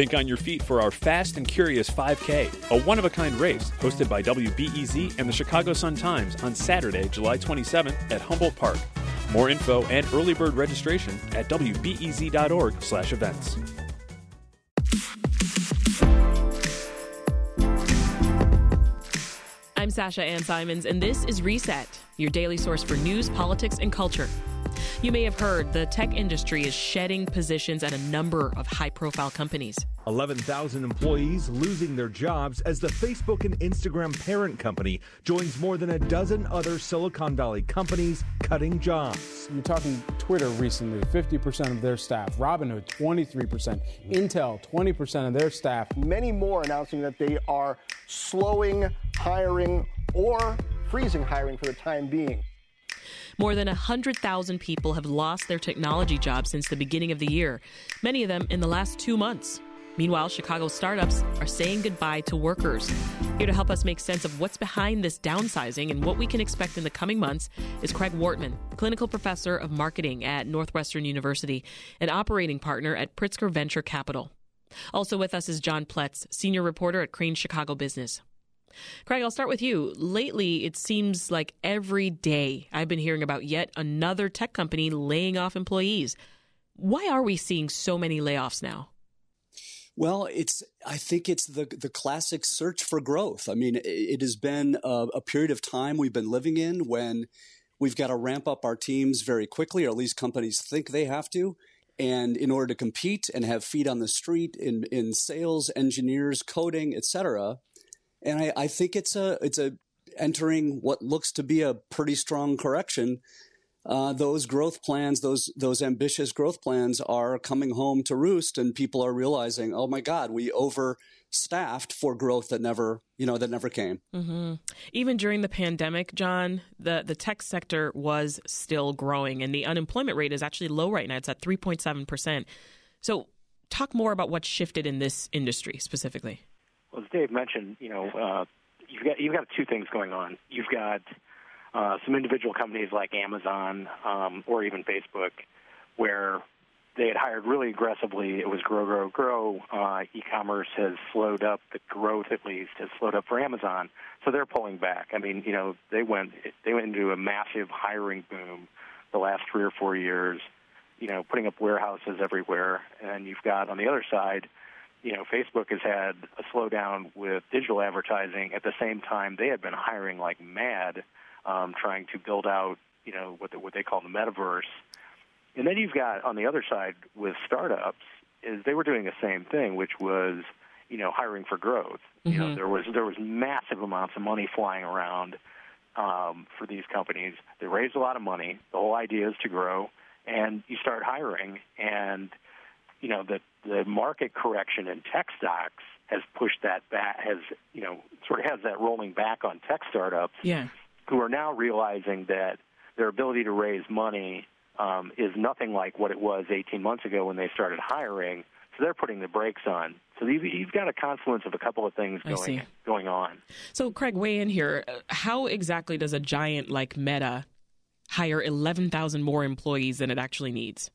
Think on your feet for our Fast and Curious 5K, a one of a kind race hosted by WBEZ and the Chicago Sun Times on Saturday, July 27th at Humboldt Park. More info and early bird registration at wbez.org/events. I'm Sasha Ann Simons, and this is Reset, your daily source for news, politics, and culture. You may have heard the tech industry is shedding positions at a number of high profile companies. 11,000 employees losing their jobs as the Facebook and Instagram parent company joins more than a dozen other Silicon Valley companies cutting jobs. You're talking Twitter recently, 50% of their staff, Robinhood, 23%, Intel, 20% of their staff. Many more announcing that they are slowing hiring or freezing hiring for the time being. More than 100,000 people have lost their technology jobs since the beginning of the year, many of them in the last two months. Meanwhile, Chicago startups are saying goodbye to workers. Here to help us make sense of what's behind this downsizing and what we can expect in the coming months is Craig Wortmann, clinical professor of marketing at Northwestern University and operating partner at Pritzker Venture Capital. Also with us is John Pletz, senior reporter at Crain Chicago Business. Craig, I'll start with you. Lately, it seems like every day I've been hearing about yet another tech company laying off employees. Why are we seeing so many layoffs now? Well, it's. I think it's the the classic search for growth. I mean, it has been a, a period of time we've been living in when we've got to ramp up our teams very quickly, or at least companies think they have to. And in order to compete and have feet on the street in, in sales, engineers, coding, et cetera, and I, I think it's a it's a entering what looks to be a pretty strong correction. Uh, those growth plans, those those ambitious growth plans, are coming home to roost, and people are realizing, oh my God, we overstaffed for growth that never you know that never came. Mm-hmm. Even during the pandemic, John, the the tech sector was still growing, and the unemployment rate is actually low right now. It's at three point seven percent. So, talk more about what shifted in this industry specifically. Well, as Dave mentioned, you know, uh, you've got you've got two things going on. You've got uh, some individual companies like Amazon um, or even Facebook, where they had hired really aggressively. It was grow, grow, grow. Uh, e-commerce has slowed up. The growth, at least, has slowed up for Amazon. So they're pulling back. I mean, you know, they went they went into a massive hiring boom the last three or four years. You know, putting up warehouses everywhere, and you've got on the other side you know, Facebook has had a slowdown with digital advertising. At the same time, they had been hiring like mad, um, trying to build out, you know, what the, what they call the metaverse. And then you've got on the other side with startups, is they were doing the same thing, which was, you know, hiring for growth. Mm-hmm. You know, mm-hmm. there was there was massive amounts of money flying around um, for these companies. They raised a lot of money. The whole idea is to grow, and you start hiring and you know, the the market correction in tech stocks has pushed that back, has you know, sort of has that rolling back on tech startups, yeah. who are now realizing that their ability to raise money um, is nothing like what it was 18 months ago when they started hiring. So they're putting the brakes on. So you've, you've got a confluence of a couple of things going going on. So Craig, weigh in here. How exactly does a giant like Meta hire 11,000 more employees than it actually needs?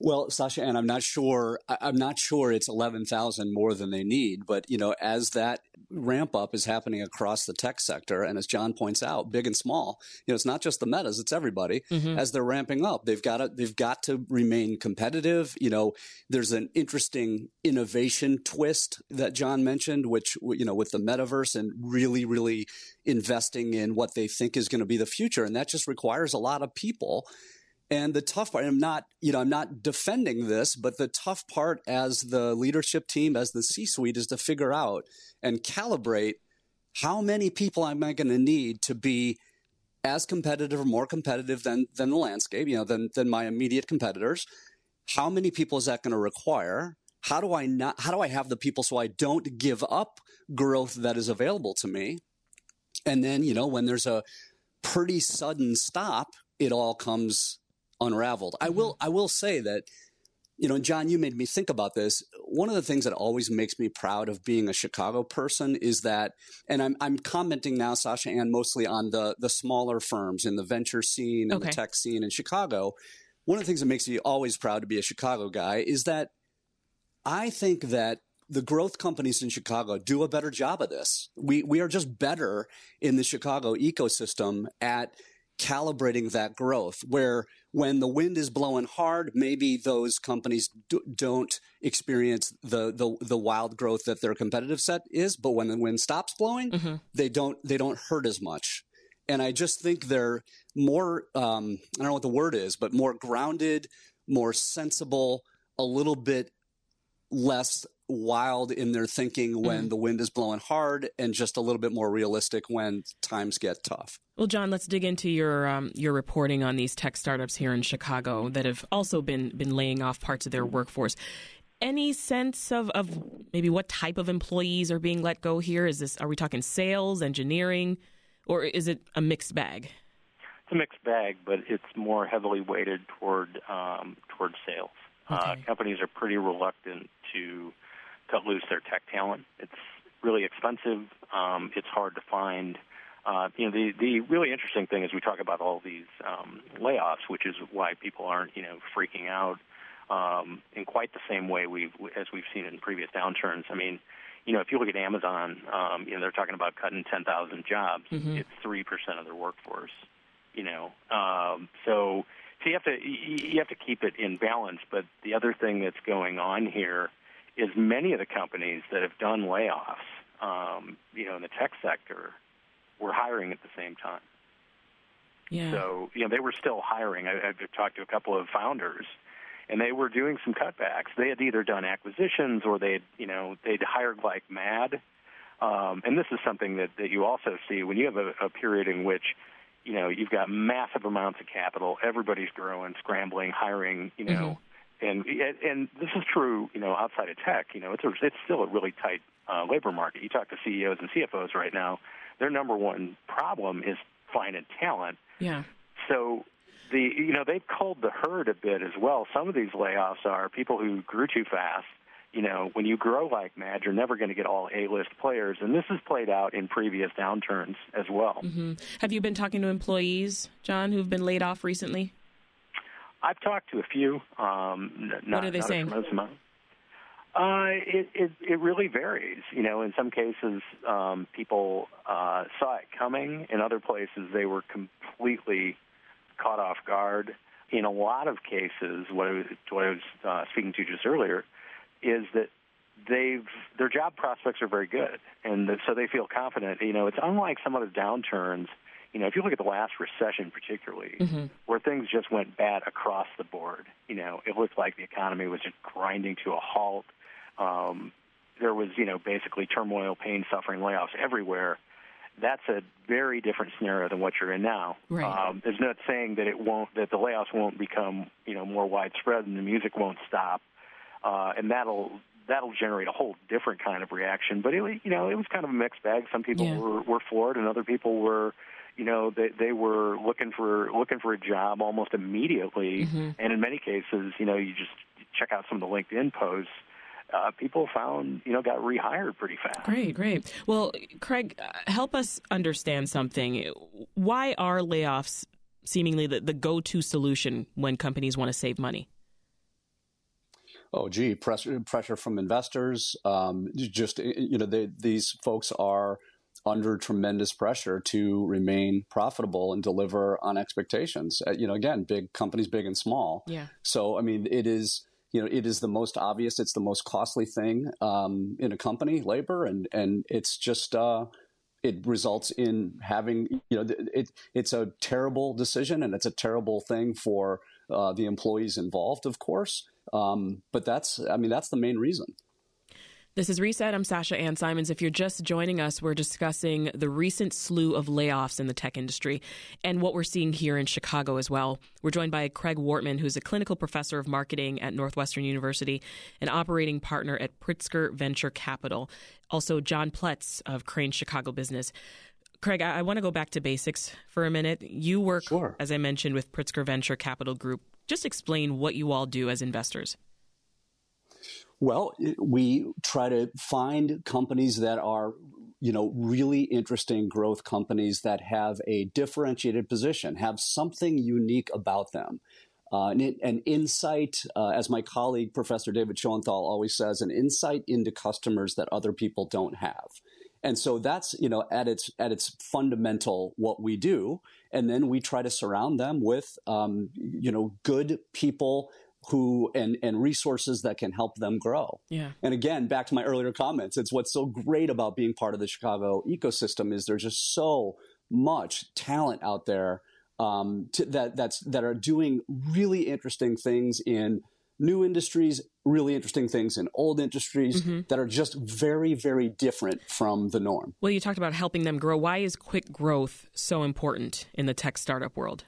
Well, Sasha, and I'm not sure. I'm not sure it's eleven thousand more than they need. But you know, as that ramp up is happening across the tech sector, and as John points out, big and small, you know, it's not just the metas; it's everybody. Mm-hmm. As they're ramping up, they've got to they've got to remain competitive. You know, there's an interesting innovation twist that John mentioned, which you know, with the metaverse and really, really investing in what they think is going to be the future, and that just requires a lot of people and the tough part, I'm not, you know, I'm not defending this, but the tough part as the leadership team, as the C suite, is to figure out and calibrate how many people am I going to need to be as competitive or more competitive than than the landscape, you know, than than my immediate competitors. How many people is that going to require? How do I not? How do I have the people so I don't give up growth that is available to me? And then, you know, when there's a pretty sudden stop, it all comes unraveled. Mm-hmm. I will I will say that you know, John, you made me think about this. One of the things that always makes me proud of being a Chicago person is that, and I'm, I'm commenting now, Sasha Ann, mostly on the, the smaller firms in the venture scene and okay. the tech scene in Chicago. One of the things that makes me always proud to be a Chicago guy is that I think that the growth companies in Chicago do a better job of this. We we are just better in the Chicago ecosystem at calibrating that growth where when the wind is blowing hard maybe those companies do, not experience the, the the wild growth that their competitive set is but when the wind stops blowing mm-hmm. they don't they don't hurt as much and i just think they're more um, i don't know what the word is but more grounded more sensible a little bit less wild in their thinking when mm. the wind is blowing hard and just a little bit more realistic when times get tough. Well, John, let's dig into your um, your reporting on these tech startups here in Chicago that have also been been laying off parts of their workforce. Any sense of, of maybe what type of employees are being let go here? Is this are we talking sales, engineering, or is it a mixed bag? It's a mixed bag, but it's more heavily weighted toward um, toward sales. Uh, okay. Uh, companies are pretty reluctant to cut loose their tech talent. It's really expensive. Um, it's hard to find. Uh, you know, the the really interesting thing is we talk about all these um, layoffs, which is why people aren't you know freaking out um, in quite the same way we've as we've seen in previous downturns. I mean, you know, if you look at Amazon, um, you know, they're talking about cutting 10,000 jobs. Mm-hmm. It's three percent of their workforce. You know, um, so so you have to you have to keep it in balance. But the other thing that's going on here is many of the companies that have done layoffs, um, you know, in the tech sector, were hiring at the same time. Yeah. So you know they were still hiring. I, I've talked to a couple of founders, and they were doing some cutbacks. They had either done acquisitions or they had you know they'd hired like mad. Um, and this is something that, that you also see when you have a, a period in which you know you've got massive amounts of capital, everybody's growing, scrambling, hiring, you know. Mm-hmm and and this is true, you know, outside of tech. You know, it's a, it's still a really tight uh, labor market. You talk to CEOs and CFOs right now; their number one problem is finding talent. Yeah. So the you know they've culled the herd a bit as well. Some of these layoffs are people who grew too fast. You know, when you grow like mad, you're never going to get all A-list players, and this has played out in previous downturns as well. Mm-hmm. Have you been talking to employees, John, who've been laid off recently? I've talked to a few. Um, not, what are they saying? Uh, it, it it really varies. You know, in some cases, um, people uh, saw it coming. In other places, they were completely caught off guard. In a lot of cases, what I was, what I was uh, speaking to just earlier is that they've their job prospects are very good, and so they feel confident. You know, it's unlike some other downturns you know, if you look at the last recession, particularly, mm-hmm. where things just went bad across the board, you know, it looked like the economy was just grinding to a halt. Um, there was, you know, basically turmoil, pain, suffering, layoffs everywhere. That's a very different scenario than what you're in now. Right. Um, there's not saying that it won't, that the layoffs won't become, you know, more widespread and the music won't stop, uh, and that'll that'll generate a whole different kind of reaction. But it, you know, it was kind of a mixed bag. Some people yeah. were were floored, and other people were you know they they were looking for looking for a job almost immediately mm-hmm. and in many cases you know you just check out some of the linkedin posts uh, people found, you know, got rehired pretty fast. Great, great. Well, Craig, uh, help us understand something. Why are layoffs seemingly the, the go to solution when companies want to save money? Oh, gee, pressure, pressure from investors. Um, just, you know, they, these folks are under tremendous pressure to remain profitable and deliver on expectations. Uh, you know, again, big companies, big and small. Yeah. So, I mean, it is you know it is the most obvious. It's the most costly thing um, in a company, labor, and and it's just. Uh, it results in having you know it it's a terrible decision and it's a terrible thing for uh, the employees involved of course um, but that's i mean that's the main reason this is Reset. I'm Sasha Ann Simons. If you're just joining us, we're discussing the recent slew of layoffs in the tech industry and what we're seeing here in Chicago as well. We're joined by Craig Wortmann, who's a clinical professor of marketing at Northwestern University and operating partner at Pritzker Venture Capital. Also, John Pletz of Crain Chicago Business. Craig, I, I want to go back to basics for a minute. You work, sure. as I mentioned, with Pritzker Venture Capital Group. Just explain what you all do as investors. Well, we try to find companies that are you know really interesting growth companies that have a differentiated position, have something unique about them. uh, an, insight, uh, as my colleague Professor David Schonthal always says, an insight into customers that other people don't have. And so that's you know at its at its fundamental what we do, and then we try to surround them with um, you know good people who and and resources that can help them grow. Yeah. And again, back to my earlier comments, it's what's so great about being part of the Chicago ecosystem is there's just so much talent out there um, to, that that's that are doing really interesting things in new industries, really interesting things in old industries mm-hmm. that are just very, very different from the norm. Well, you talked about helping them grow. Why is quick growth so important in the tech startup world?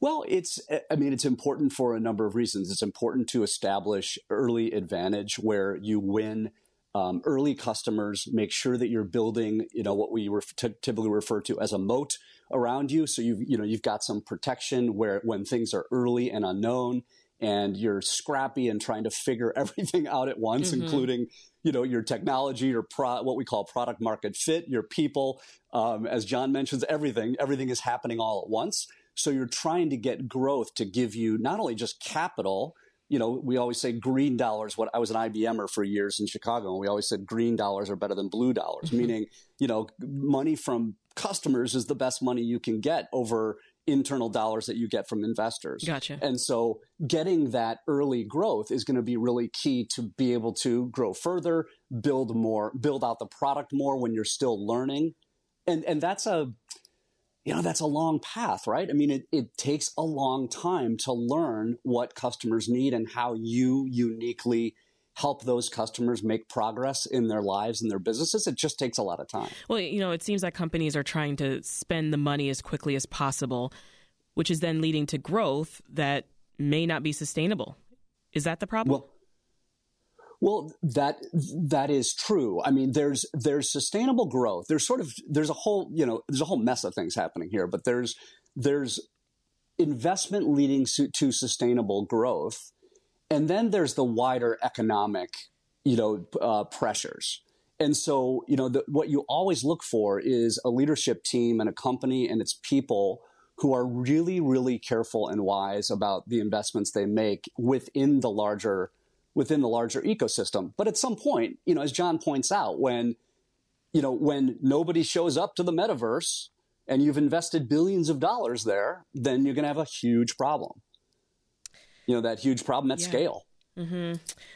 Well, it's, I mean, it's important for a number of reasons. It's important to establish early advantage where you win um, early customers, make sure that you're building, you know, what we ref- typically refer to as a moat around you. So you've, you know, you've got some protection where when things are early and unknown and you're scrappy and trying to figure everything out at once, mm-hmm. including, you know, your technology, your pro- what we call product market fit, your people. Um, as John mentions, everything, everything is happening all at once. So you're trying to get growth to give you not only just capital, you know, we always say green dollars. What I was an IBMer for years in Chicago, and we always said green dollars are better than blue dollars, mm-hmm. meaning, you know, money from customers is the best money you can get over internal dollars that you get from investors. Gotcha. And so getting that early growth is going to be really key to be able to grow further, build more, build out the product more when you're still learning. And and that's a you know, that's a long path, right? I mean, it, it takes a long time to learn what customers need and how you uniquely help those customers make progress in their lives and their businesses. It just takes a lot of time. Well, you know, it seems like companies are trying to spend the money as quickly as possible, which is then leading to growth that may not be sustainable. Is that the problem? Well, well, that that is true. I mean, there's there's sustainable growth. There's sort of there's a whole you know there's a whole mess of things happening here, but there's there's investment leading to, to sustainable growth, and then there's the wider economic you know uh, pressures. And so, you know, the, what you always look for is a leadership team and a company and its people who are really, really careful and wise about the investments they make within the larger within the larger ecosystem. But at some point, you know, as John points out, when you know when nobody shows up to the metaverse and you've invested billions of dollars there, then you're going to have a huge problem. You know that huge problem at yeah. scale. Mm-hmm.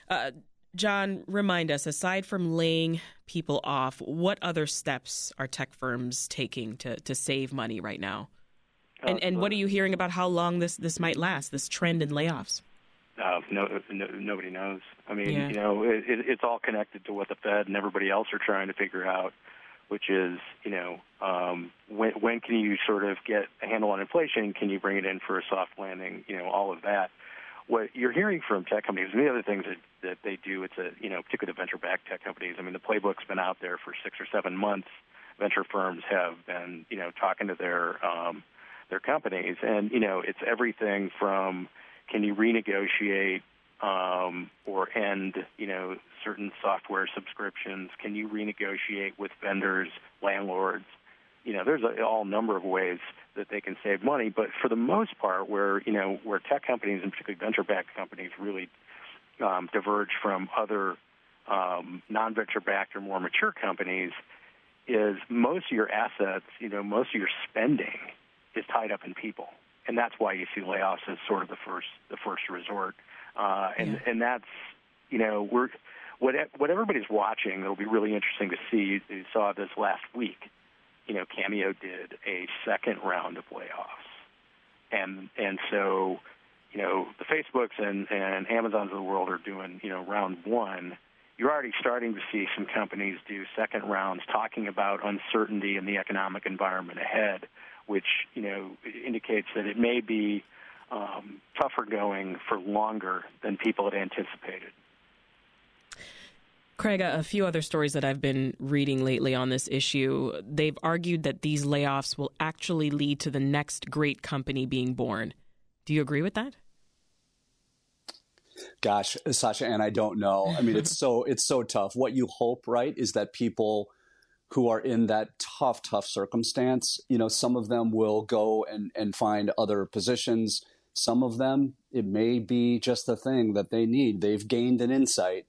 Uh, John, remind us. Aside from laying people off, what other steps are tech firms taking to to save money right now? And and what are you hearing about how long this this might last? This trend in layoffs. Uh, no, no, nobody knows. I mean, yeah. you know, it, it, it's all connected to what the Fed and everybody else are trying to figure out, which is, you know, um, when when can you sort of get a handle on inflation? Can you bring it in for a soft landing? You know, all of that. What you're hearing from tech companies, and the other things that, that they do, it's a, you know, particularly the venture-backed tech companies. I mean, the playbook's been out there for six or seven months. Venture firms have been, you know, talking to their um, their companies, and you know, it's everything from can you renegotiate um, or end, you know, certain software subscriptions? Can you renegotiate with vendors, landlords? You know, there's a all number of ways that they can save money, but for the most part, where you know where tech companies and particularly venture-backed companies really um, diverge from other um, non-venture-backed or more mature companies, is most of your assets, you know, most of your spending is tied up in people and that's why you see layoffs as sort of the first the first resort. Uh, and yeah. and that's you know we're what what everybody's watching. It'll be really interesting to see. You saw this last week. You know, Cameo did a second round of layoffs, and and so you know the Facebooks and and Amazons of the world are doing you know round one. You're already starting to see some companies do second rounds, talking about uncertainty in the economic environment ahead which you know indicates that it may be um, tougher going for longer than people had anticipated. Craig, a few other stories that I've been reading lately on this issue, they've argued that these layoffs will actually lead to the next great company being born. Do you agree with that? Gosh, Sasha, and I don't know. I mean, it's so it's so tough. What you hope, right, is that people who are in that tough, tough circumstance, you know, some of them will go and, and find other positions. Some of them, it may be just the thing that they need. They've gained an insight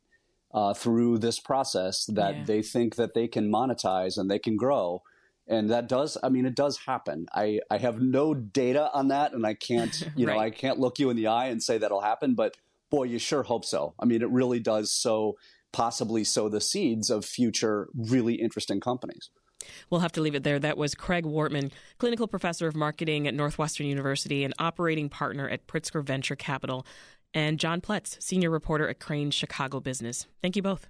uh, through this process that yeah. they think that they can monetize and they can grow. And that does, I mean, it does happen. I, I have no data on that and I can't, you right. know, I can't look you in the eye and say that'll happen, but boy, you sure hope so. I mean, it really does so possibly sow the seeds of future really interesting companies. We'll have to leave it there. That was Craig Wortmann, clinical professor of marketing at Northwestern University and operating partner at Pritzker Venture Capital, and John Pletz, senior reporter at Crain Chicago Business. Thank you both.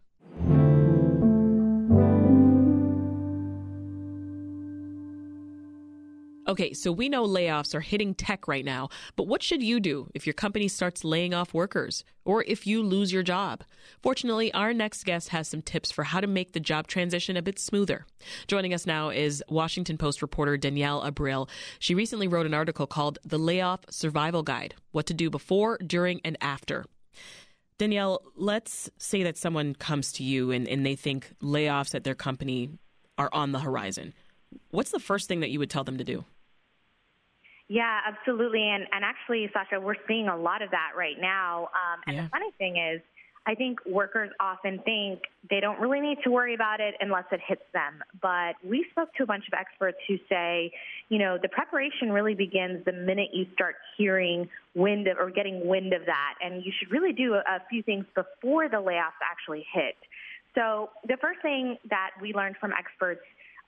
Okay, so we know layoffs are hitting tech right now, but what should you do if your company starts laying off workers or if you lose your job? Fortunately, our next guest has some tips for how to make the job transition a bit smoother. Joining us now is Washington Post reporter Danielle Abril. She recently wrote an article called The Layoff Survival Guide What to Do Before, During, and After. Danielle, let's say that someone comes to you and, and they think layoffs at their company are on the horizon. What's the first thing that you would tell them to do? Yeah, absolutely. And, and actually, Sasha, we're seeing a lot of that right now. Um, and yeah. the funny thing is, I think workers often think they don't really need to worry about it unless it hits them. But we spoke to a bunch of experts who say, you know, the preparation really begins the minute you start hearing wind of, or getting wind of that. And you should really do a, a few things before the layoffs actually hit. So the first thing that we learned from experts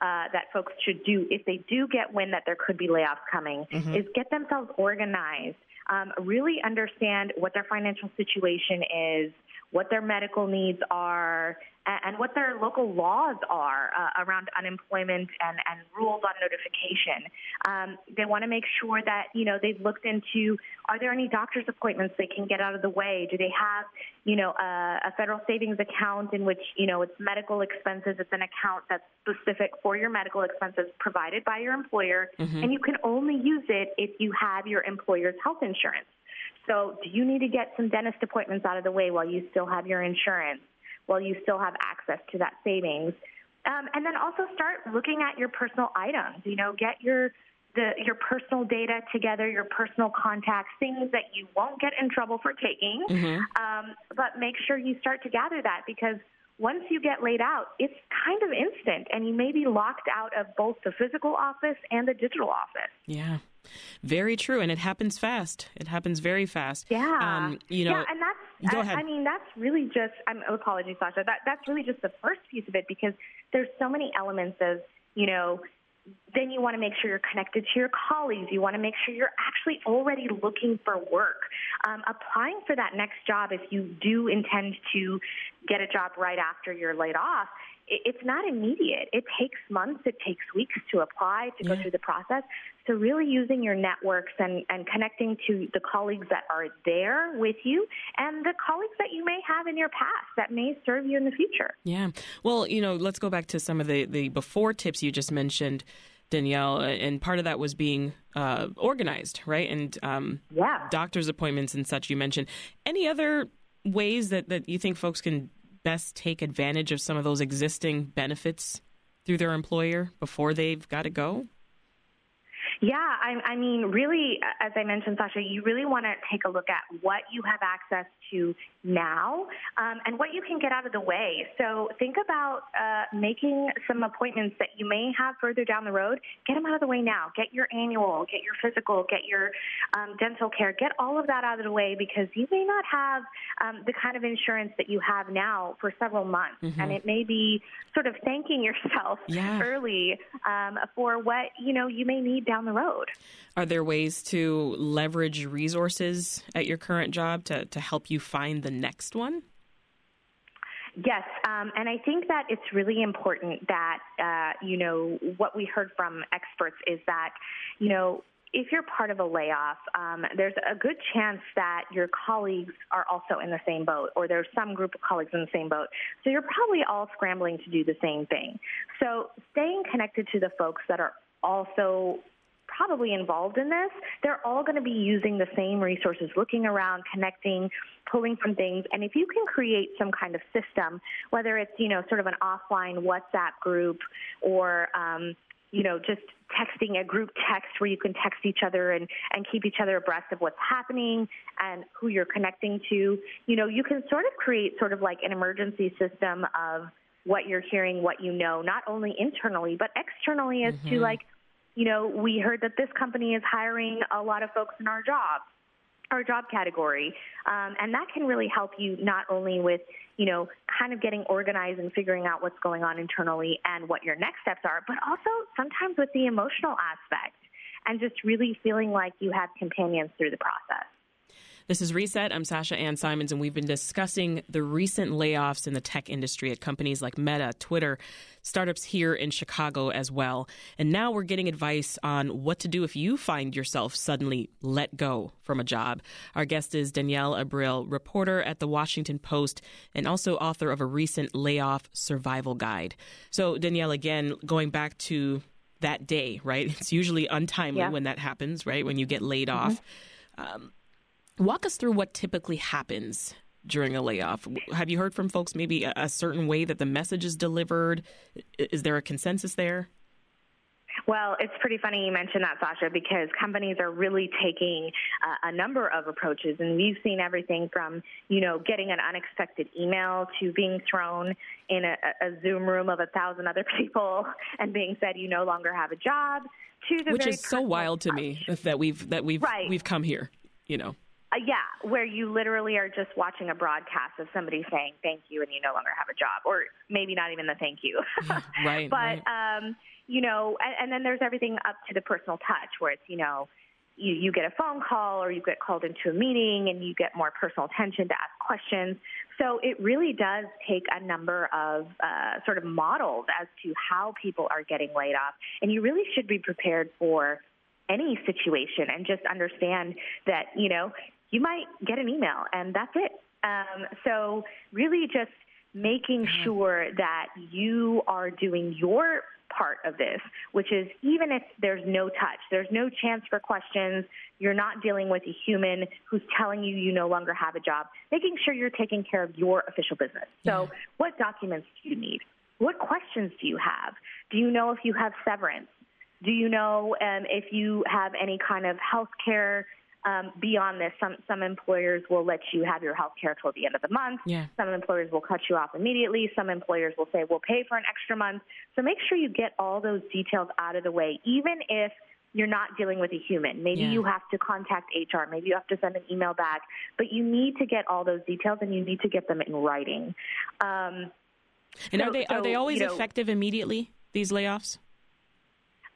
uh, that folks should do if they do get wind that there could be layoffs coming mm-hmm. is get themselves organized, um, really understand what their financial situation is, what their medical needs are, and what their local laws are uh, around unemployment and, and rules on notification. Um, they want to make sure that you know they've looked into are there any doctor's appointments they can get out of the way? Do they have you know a, a federal savings account in which you know it's medical expenses? It's an account that's specific for your medical expenses provided by your employer, mm-hmm. and you can only use it if you have your employer's health insurance. So, do you need to get some dentist appointments out of the way while you still have your insurance? while you still have access to that savings. Um, and then also start looking at your personal items. You know, get your the, your personal data together, your personal contacts, things that you won't get in trouble for taking. Mm-hmm. Um, but make sure you start to gather that because once you get laid out, it's kind of instant, and you may be locked out of both the physical office and the digital office. Yeah. Very true, and it happens fast. It happens very fast. Yeah, um, you know. Yeah, and that's. Go ahead. I, I mean, that's really just. I'm apologies, Sasha. That that's really just the first piece of it because there's so many elements of you know then you want to make sure you're connected to your colleagues. You want to make sure you're actually already looking for work. Um, applying for that next job, if you do intend to get a job right after you're laid off, it's not immediate. It takes months, it takes weeks to apply, to yeah. go through the process. So, really using your networks and, and connecting to the colleagues that are there with you and the colleagues that you may have in your past that may serve you in the future. Yeah. Well, you know, let's go back to some of the, the before tips you just mentioned. Danielle, and part of that was being uh, organized, right? And um, yeah. doctor's appointments and such. You mentioned any other ways that, that you think folks can best take advantage of some of those existing benefits through their employer before they've got to go? Yeah, I, I mean, really, as I mentioned, Sasha, you really want to take a look at what you have access to now um, and what you can get out of the way. So think about uh, making some appointments that you may have further down the road. Get them out of the way now. Get your annual, get your physical, get your um, dental care. Get all of that out of the way because you may not have um, the kind of insurance that you have now for several months, mm-hmm. and it may be sort of thanking yourself yeah. early um, for what you know you may need down the road. Are there ways to leverage resources at your current job to, to help you find the next one? Yes, um, and I think that it's really important that uh, you know what we heard from experts is that you know if you're part of a layoff, um, there's a good chance that your colleagues are also in the same boat, or there's some group of colleagues in the same boat. So you're probably all scrambling to do the same thing. So staying connected to the folks that are also probably involved in this, they're all going to be using the same resources, looking around, connecting, pulling from things. And if you can create some kind of system, whether it's, you know, sort of an offline WhatsApp group or, um, you know, just texting a group text where you can text each other and, and keep each other abreast of what's happening and who you're connecting to. You know, you can sort of create sort of like an emergency system of what you're hearing, what you know, not only internally, but externally as mm-hmm. to like, you know, we heard that this company is hiring a lot of folks in our job, our job category. Um, and that can really help you not only with, you know, kind of getting organized and figuring out what's going on internally and what your next steps are, but also sometimes with the emotional aspect and just really feeling like you have companions through the process. This is Reset. I'm Sasha Ann Simons, and we've been discussing the recent layoffs in the tech industry at companies like Meta, Twitter, startups here in Chicago as well. And now we're getting advice on what to do if you find yourself suddenly let go from a job. Our guest is Danielle Abril, reporter at the Washington Post and also author of a recent layoff survival guide. So, Danielle, again, going back to that day, right? It's usually untimely yeah. when that happens, right? When you get laid mm-hmm. off. Um, Walk us through what typically happens during a layoff. Have you heard from folks maybe a, a certain way that the message is delivered? Is there a consensus there? Well, it's pretty funny you mentioned that, Sasha, because companies are really taking uh, a number of approaches, and we've seen everything from, you know, getting an unexpected email to being thrown in a, a Zoom room of a thousand other people and being said you no longer have a job. To the which is so wild to me that we've that we've right. we've come here, you know. Uh, yeah, where you literally are just watching a broadcast of somebody saying thank you and you no longer have a job, or maybe not even the thank you. right. But, right. um, you know, and, and then there's everything up to the personal touch where it's, you know, you, you get a phone call or you get called into a meeting and you get more personal attention to ask questions. So it really does take a number of uh, sort of models as to how people are getting laid off. And you really should be prepared for any situation and just understand that, you know, you might get an email and that's it. Um, so really just making sure that you are doing your part of this, which is even if there's no touch, there's no chance for questions, you're not dealing with a human who's telling you you no longer have a job, making sure you're taking care of your official business. So, yeah. what documents do you need? What questions do you have? Do you know if you have severance? Do you know um, if you have any kind of health care um, beyond this, some some employers will let you have your health care till the end of the month. Yeah. Some employers will cut you off immediately. Some employers will say we'll pay for an extra month. So make sure you get all those details out of the way, even if you're not dealing with a human. Maybe yeah. you have to contact HR. Maybe you have to send an email back. But you need to get all those details, and you need to get them in writing. Um, and so, are they are they always you know, effective immediately? These layoffs?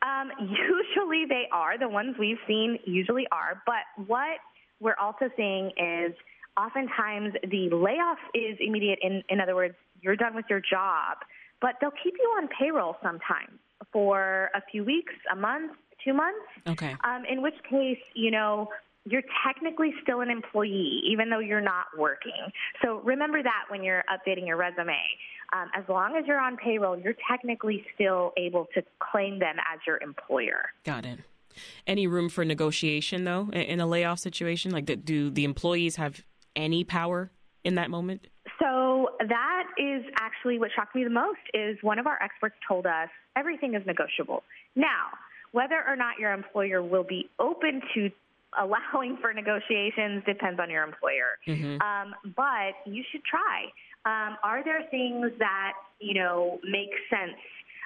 Um, usually they are. The ones we've seen usually are. But what we're also seeing is oftentimes the layoff is immediate. In, in other words, you're done with your job, but they'll keep you on payroll sometimes for a few weeks, a month, two months. Okay. Um, in which case, you know, you're technically still an employee, even though you're not working. So remember that when you're updating your resume. Um, as long as you're on payroll, you're technically still able to claim them as your employer. Got it. Any room for negotiation, though, in a layoff situation? Like, do the employees have any power in that moment? So that is actually what shocked me the most. Is one of our experts told us everything is negotiable. Now, whether or not your employer will be open to allowing for negotiations depends on your employer. Mm-hmm. Um, but you should try. Um, are there things that you know make sense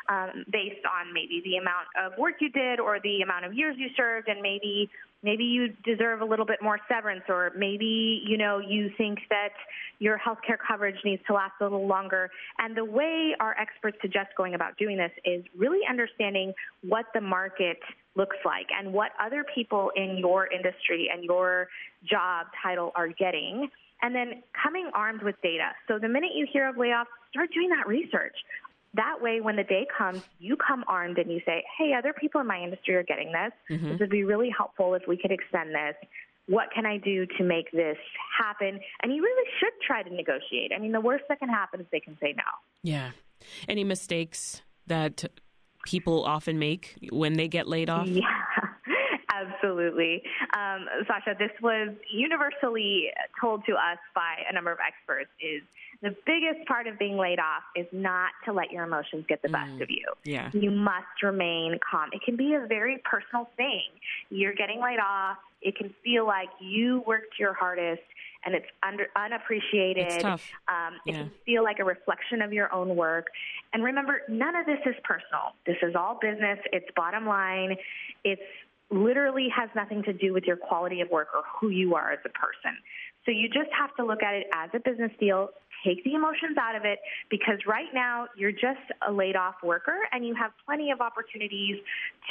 um, based on maybe the amount of work you did or the amount of years you served, and maybe maybe you deserve a little bit more severance, or maybe you know you think that your health care coverage needs to last a little longer. And the way our experts suggest going about doing this is really understanding what the market looks like and what other people in your industry and your job title are getting and then coming armed with data. So the minute you hear of layoffs, start doing that research. That way, when the day comes, you come armed and you say, hey, other people in my industry are getting this. Mm-hmm. This would be really helpful if we could extend this. What can I do to make this happen? And you really should try to negotiate. I mean, the worst that can happen is they can say no. Yeah. Any mistakes that people often make when they get laid off? Yeah. Absolutely. Um, Sasha, this was universally told to us by a number of experts is the biggest part of being laid off is not to let your emotions get the best mm, of you. Yeah. You must remain calm. It can be a very personal thing. You're getting laid off. It can feel like you worked your hardest and it's under, unappreciated. It's tough. Um, it yeah. can feel like a reflection of your own work. And remember, none of this is personal. This is all business. It's bottom line. It's literally has nothing to do with your quality of work or who you are as a person. So you just have to look at it as a business deal, take the emotions out of it because right now you're just a laid off worker and you have plenty of opportunities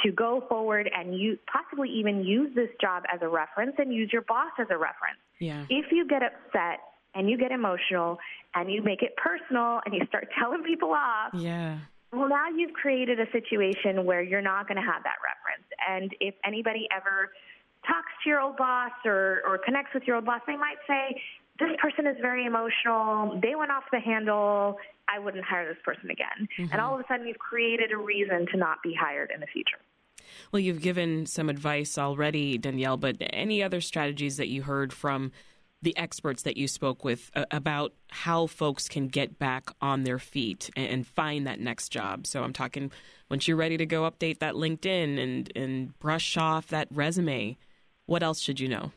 to go forward and you possibly even use this job as a reference and use your boss as a reference. Yeah. If you get upset and you get emotional and you make it personal and you start telling people off, yeah. Well, now you've created a situation where you're not going to have that reference. And if anybody ever talks to your old boss or, or connects with your old boss, they might say, this person is very emotional. They went off the handle. I wouldn't hire this person again. Mm-hmm. And all of a sudden, you've created a reason to not be hired in the future. Well, you've given some advice already, Danielle, but any other strategies that you heard from the experts that you spoke with uh, about how folks can get back on their feet and, and, find that next job. So I'm talking once you're ready to go update that LinkedIn and, and brush off that resume, what else should you know?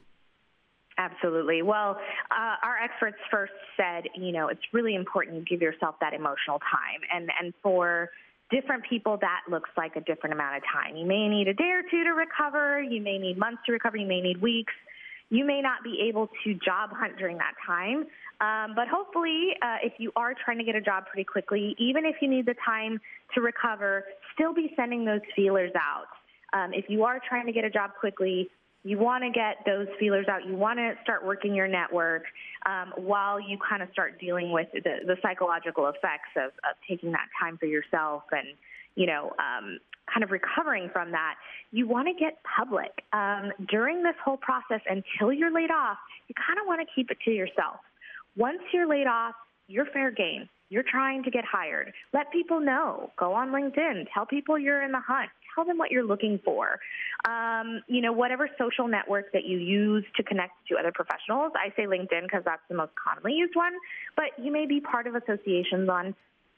Absolutely. Well, uh, our experts first said, you know, it's really important you give yourself that emotional time. And, and for different people, that looks like a different amount of time. You may need a day or two to recover. You may need months to recover. You may need weeks you may not be able to job hunt during that time. Um, but hopefully, uh, if you are trying to get a job pretty quickly, even if you need the time to recover, still be sending those feelers out. Um, if you are trying to get a job quickly, you want to get those feelers out. You want to start working your network um, while you kind of start dealing with the, the psychological effects of, of taking that time for yourself and you know, um, kind of recovering from that, you want to get public. Um, during this whole process, until you're laid off, you kind of want to keep it to yourself. Once you're laid off, you're fair game. You're trying to get hired. Let people know. Go on LinkedIn. Tell people you're in the hunt. Tell them what you're looking for. Um, you know, whatever social network that you use to connect to other professionals. I say LinkedIn because that's the most commonly used one, but you may be part of associations on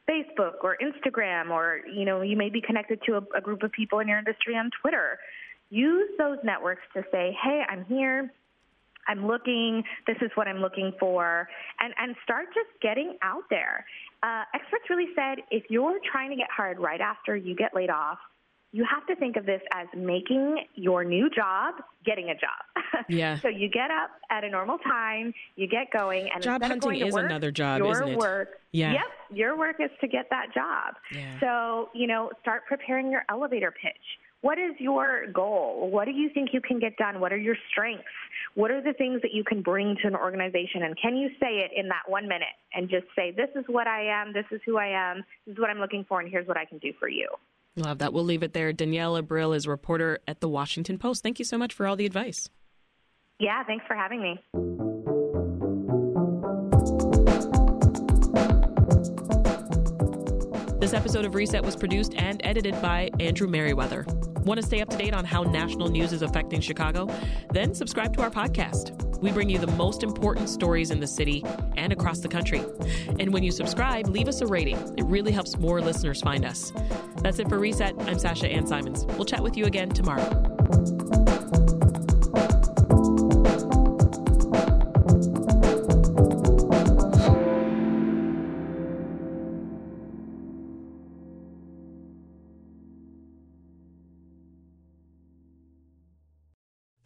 Facebook or Instagram, or you know, you may be connected to a, a group of people in your industry on Twitter. Use those networks to say, "Hey, I'm here. I'm looking. This is what I'm looking for," and and start just getting out there. Uh, experts really said if you're trying to get hired right after you get laid off, you have to think of this as making your new job getting a job. Yeah. so you get up at a normal time, you get going, and job hunting is work, another job, your isn't it? Work, yeah. Yep. Your work is to get that job. Yeah. So you know, start preparing your elevator pitch. What is your goal? What do you think you can get done? What are your strengths? What are the things that you can bring to an organization? And can you say it in that one minute and just say, this is what I am, this is who I am, this is what I'm looking for, and here's what I can do for you? Love that. We'll leave it there. Danielle Abril is a reporter at the Washington Post. Thank you so much for all the advice. Yeah, thanks for having me. This episode of Reset was produced and edited by Andrew Merriweather. Want to stay up to date on how national news is affecting Chicago? Then subscribe to our podcast. We bring you the most important stories in the city and across the country. And when you subscribe, leave us a rating. It really helps more listeners find us. That's it for Reset. I'm Sasha Ann Simons. We'll chat with you again tomorrow.